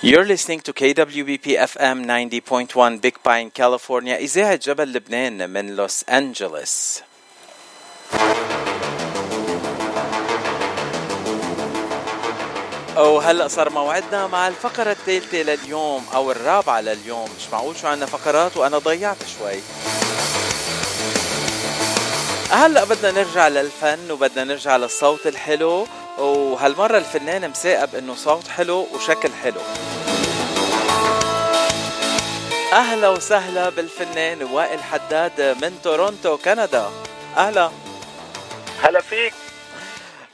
You're listening to KWBP FM 90.1 Big Pine, California. إذاعة جبل لبنان من لوس أنجلوس وهلا صار موعدنا مع الفقرة الثالثة لليوم أو الرابعة لليوم. مش معقول شو عنا فقرات وأنا ضيعت شوي. هلأ بدنا نرجع للفن وبدنا نرجع للصوت الحلو. وهالمرة الفنان مساقب إنه صوت حلو وشكل حلو. أهلا وسهلا بالفنان وائل حداد من تورونتو كندا. أهلا. هلا فيك.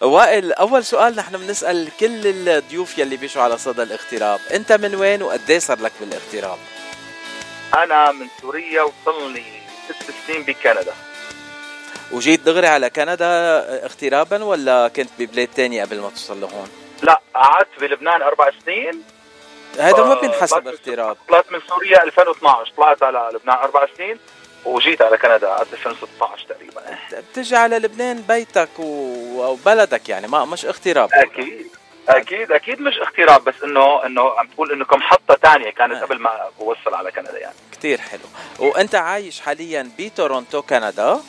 وائل أول سؤال نحن بنسأل كل الضيوف يلي بيجوا على صدى الاغتراب أنت من وين وقد صار لك بالاغتراب؟ أنا من سوريا وصلني ست سنين بكندا. وجيت دغري على كندا اغترابا ولا كنت ببلاد تانية قبل ما توصل لهون؟ لا قعدت بلبنان أربع سنين. هذا ما بينحسب اغتراب. طلعت من سوريا 2012 طلعت على لبنان أربع سنين وجيت على كندا 2016 تقريبا. بتجي على لبنان بيتك وبلدك يعني ما مش اغتراب أكيد أكيد أكيد مش اغتراب بس انه إنه عم تقول إنه كمحطه ثانية كانت قبل ما بوصل على كندا يعني. كثير حلو. وأنت عايش حاليا بتورونتو كندا؟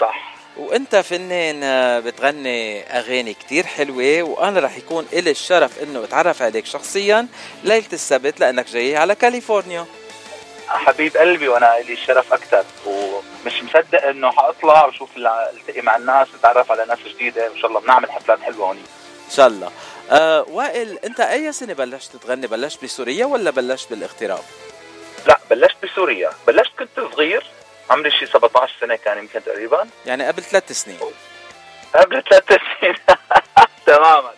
صح. وانت فنان آه، بتغني أغاني كتير حلوة وأنا رح يكون إلي الشرف إنه أتعرف عليك شخصيا ليلة السبت لأنك جاي على كاليفورنيا. حبيب قلبي وأنا لي الشرف أكثر ومش مصدق إنه حأطلع وشوف التقي مع الناس أتعرف على ناس جديدة ان شاء الله بنعمل حفلات حلوة هوني إن شاء الله. آه وائل أنت أي سنة بلشت تغني؟ بلشت بسوريا ولا بلشت بالإغتراب؟ لا بلشت بسوريا. بلشت كنت صغير. عمري شي 17 سنة كان يمكن تقريبا. يعني قبل ثلاث سنين. قبل ثلاث سنين. تماما.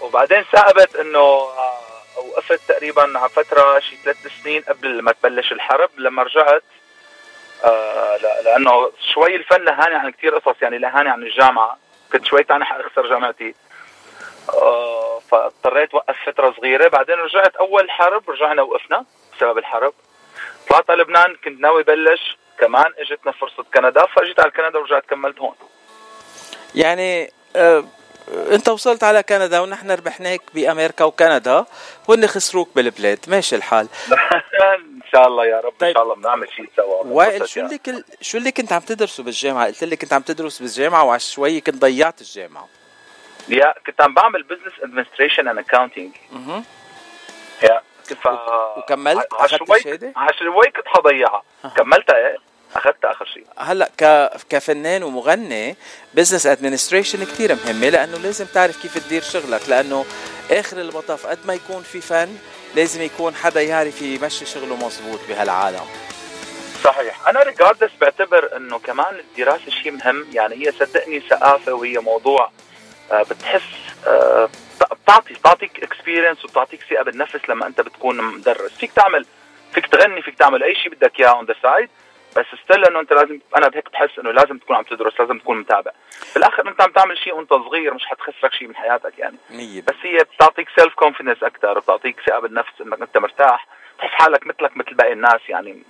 وبعدين ثابت إنه آه، وقفت تقريبا على فتره شي ثلاث سنين قبل ما تبلش الحرب. لما رجعت آه لأنه شوي الفن لهاني عن كثير قصص يعني لهاني عن الجامعة. كنت شوي تاني حاخسر جامعتي. آه فاضطريت وقف فترة صغيرة. بعدين رجعت أول حرب رجعنا وقفنا بسبب الحرب. طلعت على لبنان كنت ناوي بلش كمان اجتنا فرصه كندا فاجيت على كندا ورجعت كملت هون. يعني آه انت وصلت على كندا ونحن ربحناك بأمريكا وكندا وهن خسروك بالبلاد ماشي الحال. إن شاء الله يا رب طيب. ان شاء الله بنعمل شيء سوا. وائل شو اللي كل شو اللي كنت عم تدرسه بالجامعة؟ قلت لي كنت عم تدرس بالجامعة وعلى شوي كنت ضيعت الجامعة. يا كنت عم بعمل business administration and accounting Yeah. ف... وكملت؟ اخذت الشهادة؟ على شوي كنت حضيعها كملتها إيه؟ اخذتها آخر شيء. هلأ ك... كفنان ومغني business administration كثير مهمة لأنه لازم تعرف كيف تدير شغلك لأنه آخر المطاف قد ما يكون في فن لازم يكون حدا يعرف يمشي شغله مزبوط بهالعالم. صحيح. أنا regardless بعتبر إنه كمان الدراسة شيء مهم يعني هي صدقني ثقافة وهي موضوع آه، بتحس آه، بتعطي بتعطيك experience وبتعطيك ثقة بالنفس لما أنت بتكون مدرس. فيك تعمل فيك تغني فيك تعمل أي شيء بدك إياه on the side بس still إنه أنت لازم أنا بهيك بحس إنه لازم تكون عم تدرس لازم تكون متابع. في الآخر إنت عم تعمل شيء وأنت صغير مش حتخسرك شيء من حياتك يعني. مية. بس هي بتعطيك self confidence أكثر بتعطيك ثقة بالنفس إنك أنت مرتاح تحس حالك مثلك مثل باقي الناس يعني.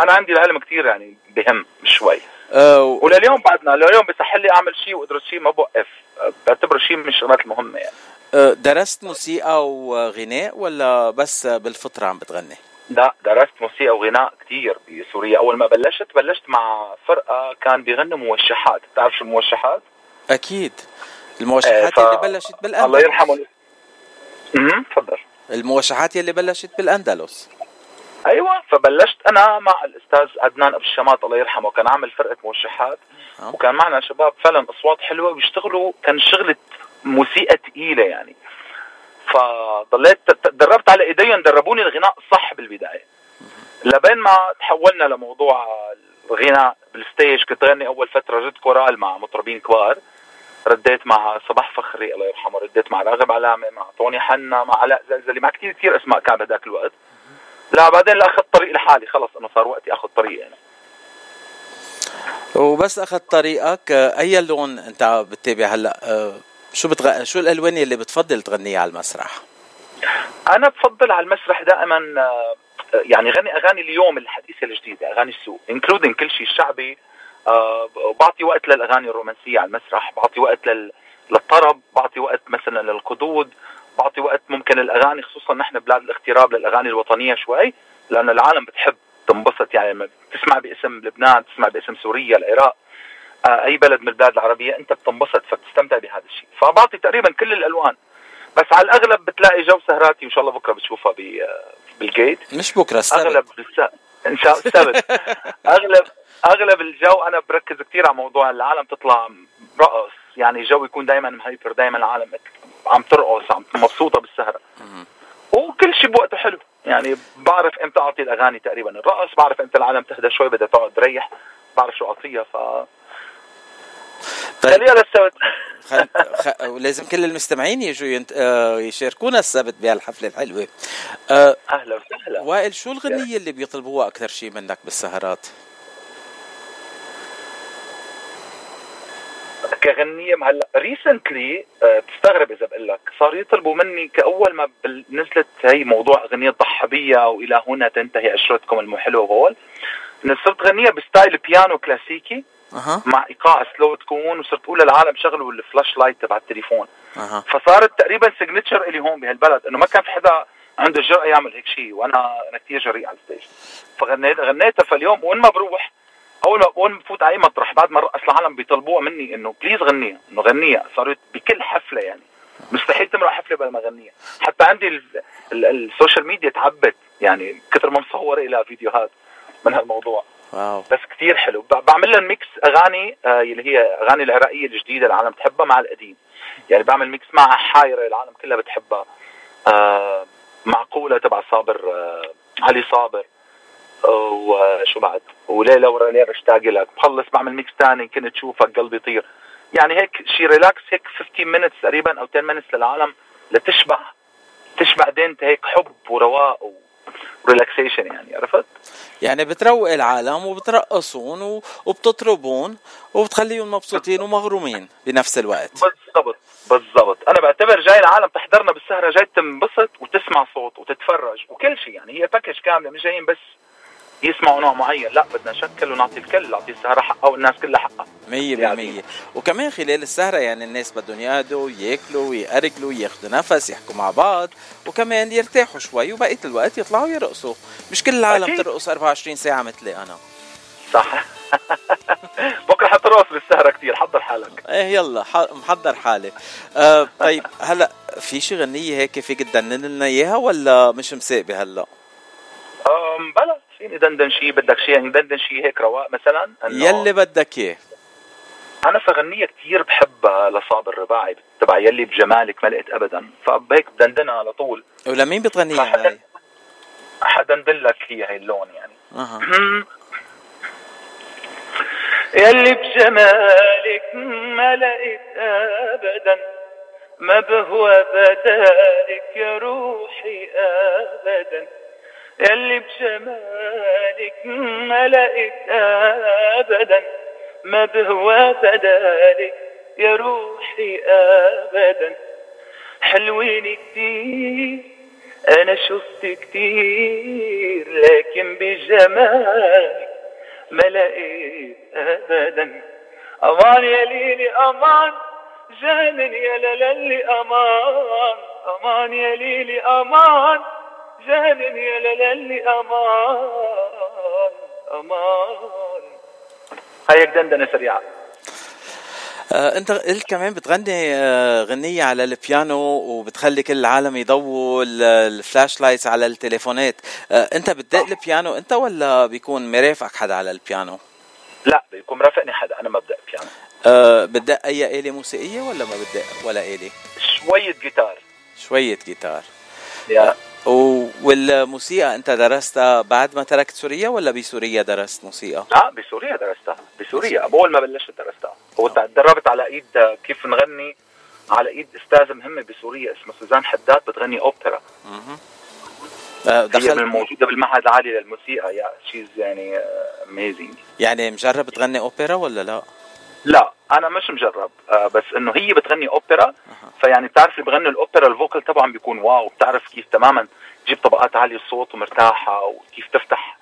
أنا عندي العلم كثير يعني بهم شوي. أه ولليوم بعدنا لليوم بيصح لي أعمل شيء وأدرس شيء ما بوقف. بعتبره شيء من الشغلات المهمه يعني. درست موسيقى وغناء ولا بس بالفطرة عم بتغني؟ لا درست موسيقى وغناء كثير بسوريا. أول ما بلشت بلشت مع فرقة كان بيغنوا موشحات. بتعرف شو الموشحات؟ أكيد. الموشحات ف... اللي بلشت بالأندلس. الله يرحمه. امم تفضل. الموشحات يلي بلشت بالأندلس. أيوه فبلشت أنا مع الأستاذ عدنان أبو الشمات الله يرحمه كان عامل فرقة موشحات. أه. وكان معنا شباب فعلا أصوات حلوة بيشتغلوا كان شغلة موسيقى ثقيله يعني. فضليت تدربت على ايديهم دربوني الغناء صح بالبداية. لبين ما تحولنا لموضوع الغناء بال stage كنت غني أول فترة جد كورال مع مطربين كبار. رديت مع صباح فخري الله يرحمه رديت مع راغب علامة مع طوني حنا مع علاء زلزلي مع كثير كثير أسماء كان بهذاك الوقت. لا بعدين لا اخذت طريق لحالي خلص أنه صار وقتي أخذ طريق يعني. وبس اخذت طريقك أي لون أنت بتتابع هلأ؟ شو بتغ... شو الألوان اللي بتفضل تغنيها على المسرح؟ أنا بفضل على المسرح دائما آه، يعني غني أغاني اليوم الحديثة الجديدة أغاني السوق انكلودينج كل شيء شعبي أه بعطي وقت للأغاني الرومانسية على المسرح بعطي وقت لل... للطرب بعطي وقت مثلا للقدود بعطي وقت ممكن الأغاني خصوصا نحن بلاد الاغتراب للأغاني الوطنية شوي لأنه العالم بتحب تنبسط. يعني تسمع باسم لبنان تسمع باسم سوريا العراق. أي بلد من البلاد العربية أنت بتنبسط فبتستمتع بهذا الشيء. فبعطي تقريبا كل الألوان. بس على الأغلب بتلاقي جو سهراتي وإن شاء الله بكرة بتشوفها بال gate. مش بكرة السبت. أغلب بالس... إن شاء الله السبت. أغلب أغلب الجو أنا بركز كثير على موضوع العالم تطلع رقص. يعني الجو يكون دائما مهيبر دائما العالم عم ترقص عم مبسوطة بالسهرة. وكل شيء بوقته حلو. يعني بعرف إمتى أعطي الأغاني تقريبا. الرقص بعرف إمتى العالم تهدى شوي بدها تقعد تريح. بعرف شو أعطيها ف. خليها للسبت خل... خ... ولازم كل المستمعين يجوا ينت... آه يشاركونا السبت بهالحفلة الحلوة. آه أهلا وسهلا. وائل شو الغنية اللي بيطلبوها أكثر شيء منك بالسهرات؟ كغنية هلا recently آه، بتستغرب إذا بقول لك صار يطلبوا مني كأول ما نزلت هي موضوع أغنية ضحى والى هنا تنتهي اشرتكم المحلوة هول صرت غنية ب style بيانو كلاسيكي. أه. مع إيقاع slow تكون وصرت أقول للعالم شغلوا ال flashlight تبع التليفون. أه. فصارت تقريبا signature إلي هون بهالبلد إنه ما كان في حدا عنده الجرأة يعمل هيك شيء وأنا أنا كثير جريء على ال stage فغنيت غنيتها فاليوم وين ما بروح أول ما اول ما بفوت على أي مطرح بعد ما رقص العالم بيطلبوها مني إنه please غنيها إنه غنيها. صارت بكل حفلة يعني. مستحيل تمرق حفلة بلا ما غنيها حتى عندي ال social media تعبت يعني كثر ما مصور لها فيديوهات من هالموضوع. Wow. بس كثير حلو. بعمل لهم mix أغاني آه اللي هي أغاني العراقية الجديدة العالم تحبها مع القديم. يعني بعمل mix مع حايرة العالم كلها بتحبها. آه معقولة تبع صابر آه علي صابر. وشو بعد؟ وليله ورا اشتاق لك. بخلص بعمل mix ثاني كنت تشوفك قلبي يطير. يعني هيك شي relax هيك 15 minutes تقريبا أو 10 minutes للعالم لتشبع. تشبع دينت هيك حب ورواق و relaxation يعني عرفت؟ يعني بتروق العالم وبترقصون وبتطربون وبتخليهم مبسوطين ومغرومين بنفس الوقت بالضبط بالضبط أنا بعتبر جاي العالم تحضرنا بالسهرة جاي تنبسط وتسمع صوت وتتفرج وكل شيء يعني هي package كاملة مش جايين بس يسمعوا نوع معين. لا بدنا نشكل ونعطي الكل نعطي السهرة حقها والناس كلها حقها. مية بالمية. وكمان خلال السهرة يعني الناس بدهم يقعدوا ياكلوا ويأرجلوا ياخذوا نفس يحكوا مع بعض وكمان يرتاحوا شوي وبقية الوقت يطلعوا يرقصوا. مش كل العالم أكيد. ترقص 24 ساعة مثلي أنا. صح. بكرة حترقص بالسهرة كثير حضر حالك. إيه يلا محضر حالي. آه طيب هلأ في شي غنية هيك فيك تدنن لنا إياها ولا مش مساقبة هلأ؟ بلا فيني دندن شيء بدك شيء يعني دندن شيء هيك رواق مثلا؟ يلي بدك إياه. أنا في غنية كثير بحبها لصابر الرباعي تبع يلي بجمالك ما لقيت ابدا. فهيك بدندنها على طول. ولمين بتغنيها هاي؟ حدندن لك هي هي اللون يعني. أه. يلي بجمالك ما لقيت ابدا. ما بهوى بدالك يا روحي ابدا. يلي بجمالك ما لقيت ابدا ما بهوى بدالك يا روحي ابدا. حلوين كتير أنا شفت كتير لكن بجمالك ما لقيت ابدا. أمان يا ليلي أمان جانن يا للي أمان. أمان يا ليلي أمان. زاد يا ليلي أمان أمان. هيك دندنة سريعة. آه أنت قلت كمان بتغني آه غنية على البيانو وبتخلي كل العالم يضووا ال flashlights على التليفونات. آه أنت بتدق البيانو أنت ولا بيكون مرافقك حدا على البيانو؟ لا بيكون مرافقني حدا أنا ما بدق بيانو. أه بتدق أي آلة موسيقية ولا ما بتدق ولا آلة؟ شوية جيتار. شوية جيتار. يا. والموسيقى أنت درستها بعد ما تركت سوريا ولا بسوريا درست موسيقى؟ لا بسوريا درستها. بسوريا. أول ما بلشت درستها. وتدربت على إيد كيف نغني على إيد استاذه مهمه بسوريا اسمها سوزان حداد بتغني أوبرا. أها دخلت هي موجوده بالمعهد العالي للموسيقى. يا She's يعني amazing يعني مجرب تغني أوبرا ولا لا؟ لا. أنا مش مجرب آه بس إنه هي بتغني أوبرا أه. فيعني بتعرف اللي بغني الأوبرا ال vocal تبعهم بيكون wow بتعرف كيف تماما تجيب طبقات عالية الصوت ومرتاحة وكيف تفتح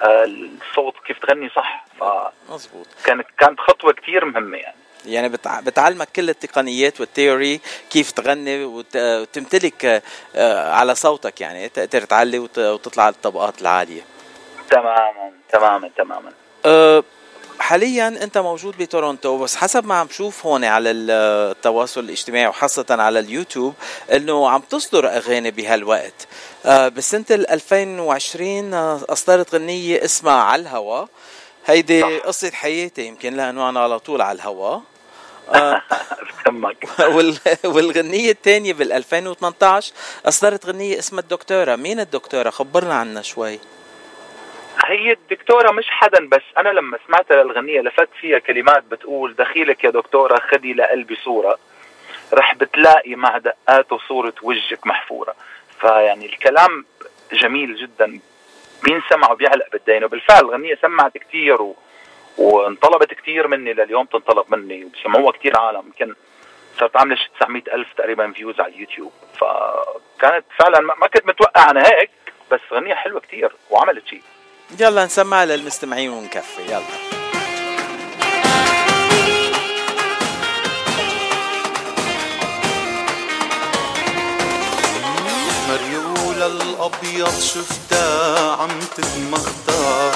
آه الصوت كيف تغني صح. ف مزبوط كانت كانت خطوة كثير مهمة يعني. يعني بتعلمك كل التقنيات وال theory كيف تغني وتمتلك آه، على صوتك يعني تقدر تعلي وتطلع للطبقات العالية. تماما تماما تماما. أه حاليا أنت موجود بتورونتو بس حسب ما عم شوف هون على التواصل الاجتماعي وخاصة على اليوتيوب إنه عم تصدر أغاني بهالوقت. أه بسنة 2020 أصدرت غنية اسمها على الهوا هيدي قصة حياتي يمكن لأنه أنا على طول على الهوا آه والغنية الثانية بال 2018 أصدرت غنية اسمها الدكتورة، مين الدكتورة؟ خبرنا عنها شوي. هي الدكتورة مش حدا بس. أنا لما سمعت الغنية لفت فيها كلمات بتقول دخيلك يا دكتورة خدي لقلبي صورة. رح بتلاقي مع دقاته صورة وجهك محفورة. فيعني الكلام جميل جدا. بينسمع وبيعلق بالدين. وبالفعل الغنية سمعت كتير و... وانطلبت كتير مني. لليوم تنطلب مني. وبسمعوها كتير عالم. يمكن صارت عاملة 900 ألف تقريبا فيوز على اليوتيوب. فكانت فعلا ما كنت متوقع أنا هيك. بس غنية حلوة كتير وعملت شيء. يلا نسمع للمستمعين ونكفي يلا. مريولة الأبيض شفتها عم تتمخطر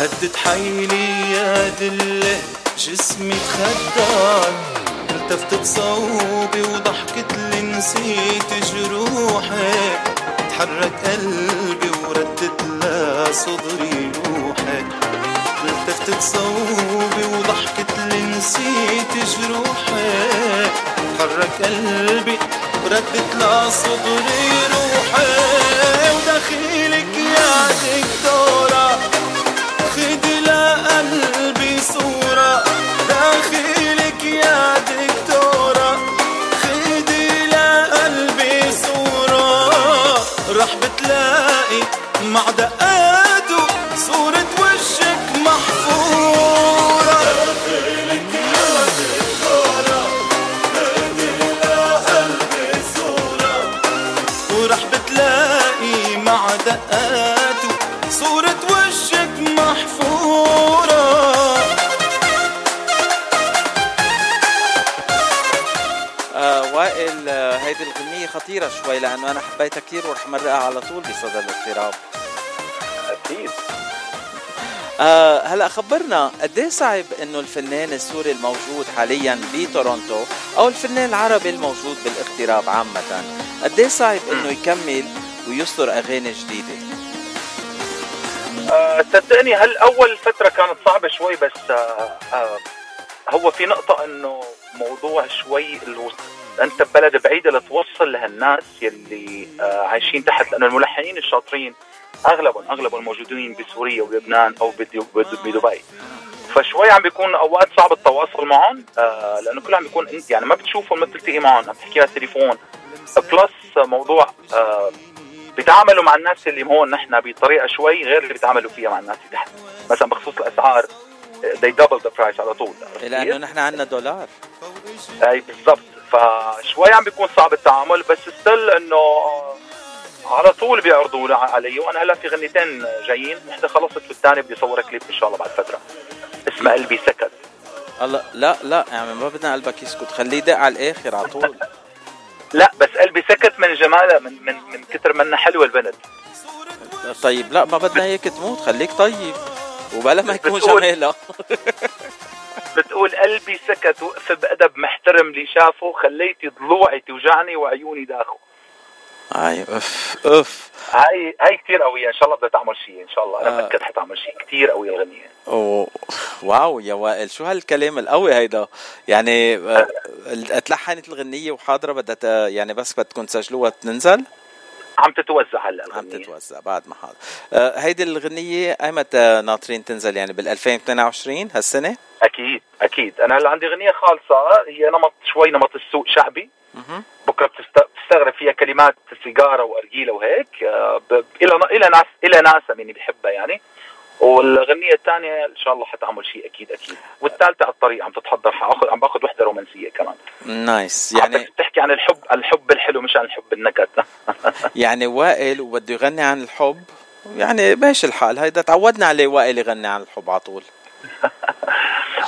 هدت حيلي يا دلة جسمي تخدر التفتت صوبي وضحكت لي نسيت جروحي تحرك قلبي. وردت لا صدري روحي التفتت صوبي وضحكت لي نسيت جروحي تحرك قلبي وردت لا صدري روحي ودخيلك يا دكتورة بتلاقي لأنه أنا حبيتها كثير ورح مرقها على طول بصدى الاغتراب. أكيد. آه هلأ خبرنا قد إيه صعب إنه الفنان السوري الموجود حاليا بتورونتو أو الفنان العربي الموجود بالاغتراب عامة؟ قد إيه صعب إنه يكمل ويصدر أغاني جديدة؟ آه، صدقني هل أول فترة كانت صعبة شوي بس آه آه هو في نقطة إنه موضوع شوي. أنت ببلد بعيده لتوصل لهالناس يلي آه عايشين تحت لأنه الملحنين الشاطرين اغلبهم اغلبهم الموجودين بسوريا ولبنان أو بدبي. فشوي عم بيكون أوقات صعب التواصل معهم آه لأنه كل عم بيكون انت يعني ما بتشوفهم ما بتلتقي معهم عم تحكي على التليفون. بلس موضوع آه بيتعاملوا مع الناس اللي هون نحن بطريقة شوي غير اللي بيتعاملوا فيها مع الناس اللي تحت. مثلا بخصوص الأسعار they double the price على طول. عرفت لأنه؟ نحن عندنا دولار. أي بالضبط. فشوي عم بيكون صعب التعامل بس still إنه على طول بيعرضوا لي علي وأنا هلأ في غنيتين جايين وحدة خلصت والثانيه بدي أصور كليب إن شاء الله بعد فترة. اسمها قلبي سكت. الله لا لا يعني ما بدنا قلبك يسكت خليه يدق على الآخر على طول. لا بس قلبي سكت من جمالها من من من كثر منها حلوة البنت. طيب لا ما بدنا اياك تموت خليك طيب وبلا ما يكون جميلة بتقول قلبي سكت وقف بأدب محترم لي شافه خليتي ضلوعي توجعني وعيوني داخو اي اف اف هاي هاي كثير قوية. إن شاء الله بدها تعمل شيء إن شاء الله. أنا آه. متأكد حتعمل شيء كثير قوية الغنية. أوه. واو يا وائل. شو هالكلام القوي هيدا؟ يعني آه، أتلحنت الغنية وحاضرة بدها يعني بس بدكم تسجلوها تنزل؟ عم تتوزع هلا عم الغنية. تتوزع بعد ما حاضر. آه، هيدي الغنية ايمتى ناطرين تنزل يعني بال 2022 هالسنة؟ أكيد أكيد. أنا هلا عندي غنية خالصة هي نمط شوي نمط السوق شعبي. بكرة بتست- بتستغرب فيها كلمات سيجارة وأرجيلة وهيك. آه، إلى إلى ناس إلى ناس يعني بحبها يعني. والغنية الثانية إن شاء الله حتعمل شيء أكيد أكيد. والثالثة على الطريق عم تتحضر حاخذ عم باخذ وحدة رومانسية كمان. نايس يعني يعني بتحكي عن الحب الحب الحلو مش عن الحب النكد. يعني وائل وبده يغني عن الحب يعني ماشي الحال. هيدا تعودنا عليه وائل يغني عن الحب على طول.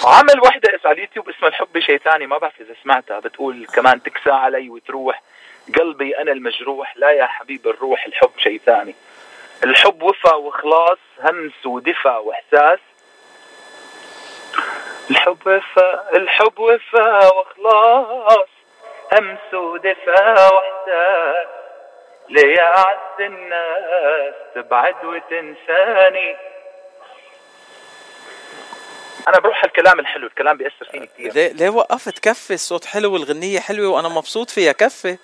عمل وحدة على اليوتيوب اسمها الحب شيء ثاني ما بعرف إذا سمعتها. بتقول كمان تكسى علي وتروح. قلبي أنا المجروح لا يا حبيب الروح الحب شيء ثاني. الحب وفا وخلاص همس ودفى وإحساس. الحب وفا الحب وفا وخلاص همس ودفى وإحساس. ليه أعز الناس تبعد وتنساني؟ أنا بروح الكلام الحلو الكلام بيأثر فيني كثير ليه ليه وقفت؟ كفي الصوت حلو والغنية حلوة وأنا مبسوط فيها كفي.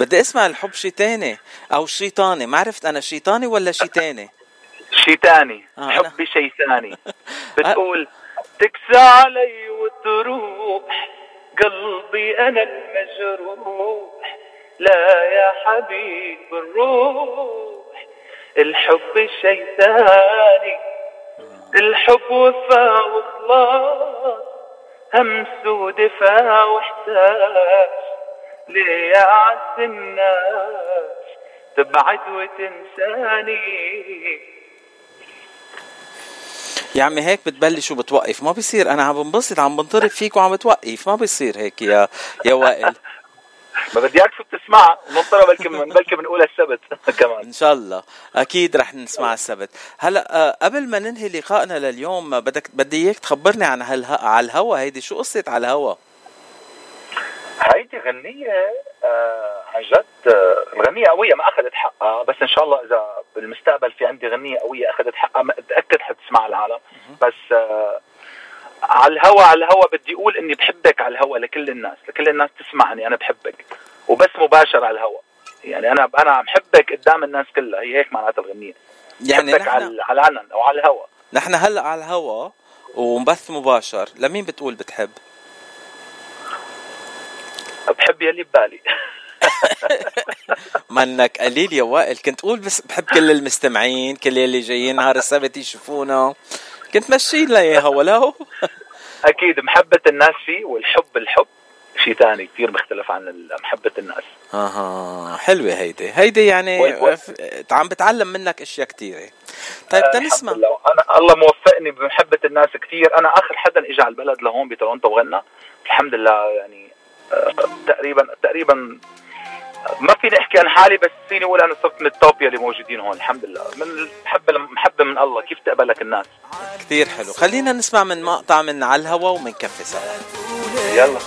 بدي أسمع الحب شي تاني أو شيطاني ما عرفت أنا شيطاني ولا شي تاني؟ شي تاني. آه حبي شي ثاني بتقول تكسى علي وتروح. قلبي أنا المجروح. لا يا حبيب الروح. الحب شي ثاني الحب وفا وخلاص. همس ودفا واحتاج. ليه يا عز الناس تبعد وتنساني. يا عمي هيك بتبلش وبتوقف ما بيصير. أنا عم بنبسط عم بنطرب فيك وعم بتوقف. ما بيصير هيك يا يا وائل. ما بدي إياك تسمعها وننطرها بلكي من بلكي بنقولها السبت كمان. إن شاء الله. أكيد رح نسمع السبت. هلأ آه، قبل ما ننهي لقائنا لليوم بدك بدي إياك تخبرني عن هالها على الهوا. هيدي شو قصة على الهوا؟ هيدي غنية آه عن جد آه الغنية قوية ما أخذت حقها بس إن شاء الله إذا بالمستقبل في عندي غنية قوية أخذت حقها متأكد حتسمع العالم. بس آه على الهوا على الهوا بدي أقول إني بحبك على الهوا لكل الناس لكل الناس تسمعني أنا بحبك وبس مباشر على الهوا. يعني أنا أنا بحبك قدام الناس كلها هي هيك معناتها الغنية. يعني بحبك على على العلن أو على الهوا. نحن هلأ على الهوا ومبث مباشر. لمين بتقول بتحب؟ بحب يلي ببالي. منك قليل يا وائل. كنت قول بس بحب كل المستمعين كل اللي جايين نهار السبت يشوفونا. كنت مشي لنا اياها ولو أكيد محبة الناس فيه والحب الحب شيء ثاني كثير مختلف عن محبة الناس. أها حلوة هيدي. هيدي يعني عم بتعلم منك أشياء كثيره طيب آه تنسمع. أنا الله موفقني بمحبة الناس كثير أنا آخر حدا اجى على البلد لهون بتورونتو وغنى الحمد لله يعني تقريبا تقريبا ما فيني أحكي عن حالي بس فيني أقول أنا صرت من التوب اللي موجودين هون. الحمد لله. من المحبه محبة من الله. كيف تقبلك الناس؟ كثير حلو. خلينا نسمع من مقطع من على الهوا ومن كفي سوا. يلا.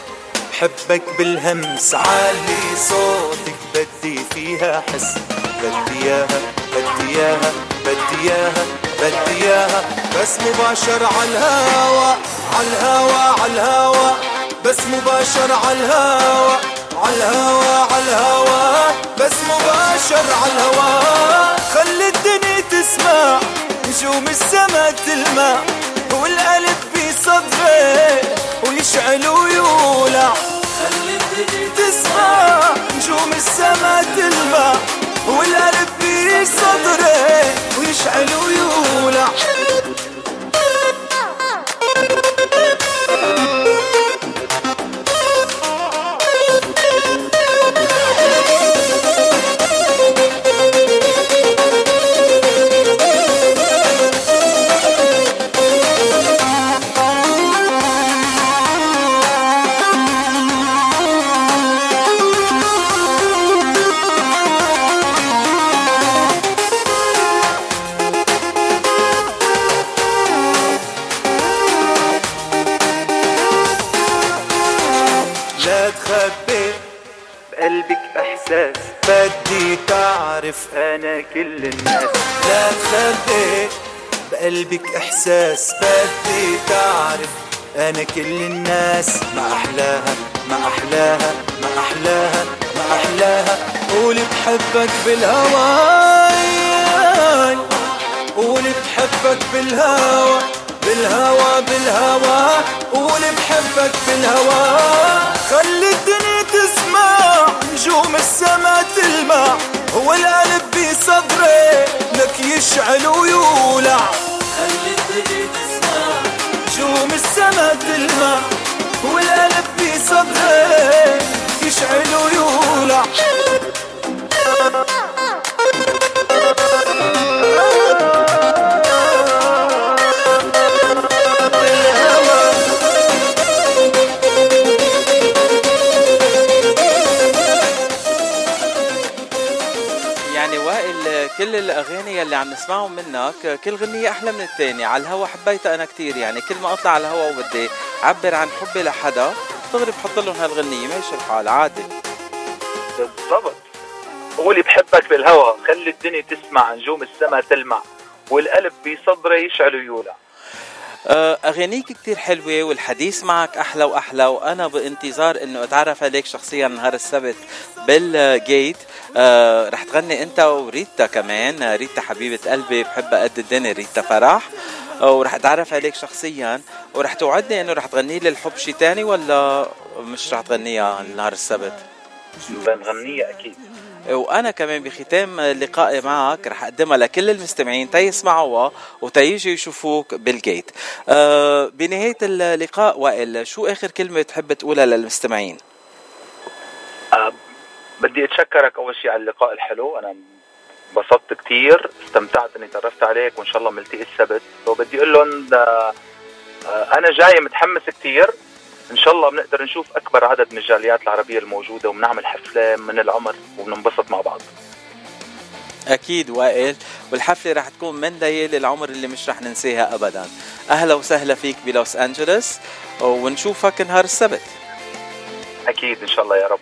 بحبك بالهمس عالي صوتك بدي فيها حس. بدي إياها بدي إياها بدي إياها بدي إياها. بس مباشر على الهوا على الهوا على الهوا. بس مباشر على الهوا عالهوا عالهوا بس مباشر عالهوا خلي الدنيا تسمع نجوم السما تلمع. والقلب بصدره ويشعل ويولع خلي الدنيا تسمع نجوم السما تلمع. والقلب بصدره ويشعل ويولع بقلبك إحساس. بدي تعرف أنا كل الناس. ما أحلاها ما أحلاها ما أحلاها ما أحلاها. قول بحبك بالهوى قول بحبك بالهوى بالهوى بالهوى قول بحبك بالهوى. خلي الدنيا تسمع نجوم السما تلمع. هو القلب بصدري لك يشعل ويولع. خلي الدنيا تسمع نجوم السما تلمع. والقلب بصدري يشعل ويولع. الأغاني اللي عم نسمعهم منك كل غنية أحلى من الثانية. على الهوا حبيتها أنا كثير يعني. كل ما أطلع على الهوا وبدي أعبر عن حبي لحدا دغري بحط لهم هالغنية. ماشي الحال عادي. بالضبط. قولي بحبك بالهوا. خلي الدنيا تسمع نجوم السما تلمع والقلب بصدري يشعل ويولع أغانيك كتير حلوة والحديث معك أحلى وأحلى وأنا بانتظار إنه أتعرف عليك شخصيا نهار السبت بالجيت آه رح تغني أنت وريتا كمان. ريتا حبيبة قلبي بحبها قد الدنيا ريتا فرح. آه، ورح أتعرف عليك شخصيا. ورح توعدني إنه رح تغني لي الحب شي تاني ولا مش رح تغنيها نهار السبت؟ بنغنيها أكيد. وأنا كمان بختام لقائي معك رح أقدمها لكل المستمعين تيسمعوها وتيجي يشوفوك بالجيت أه بنهاية اللقاء وائل شو آخر كلمة تحب تقولها للمستمعين؟ أه بدي أتشكرك أول شيء على اللقاء الحلو أنا انبسطت كثير استمتعت إني تعرفت عليك وإن شاء الله ملتقي السبت. وبدي أقول لهم آه، أنا جاي متحمس كثير إن شاء الله بنقدر نشوف أكبر عدد من الجاليات العربية الموجودة وبنعمل حفلة من العمر وبننبسط مع بعض. أكيد وائل والحفلة رح تكون من ليالي العمر اللي مش رح ننساها ابدا. أهلا وسهلا فيك بلوس أنجلوس ونشوفك نهار السبت. أكيد إن شاء الله يا رب.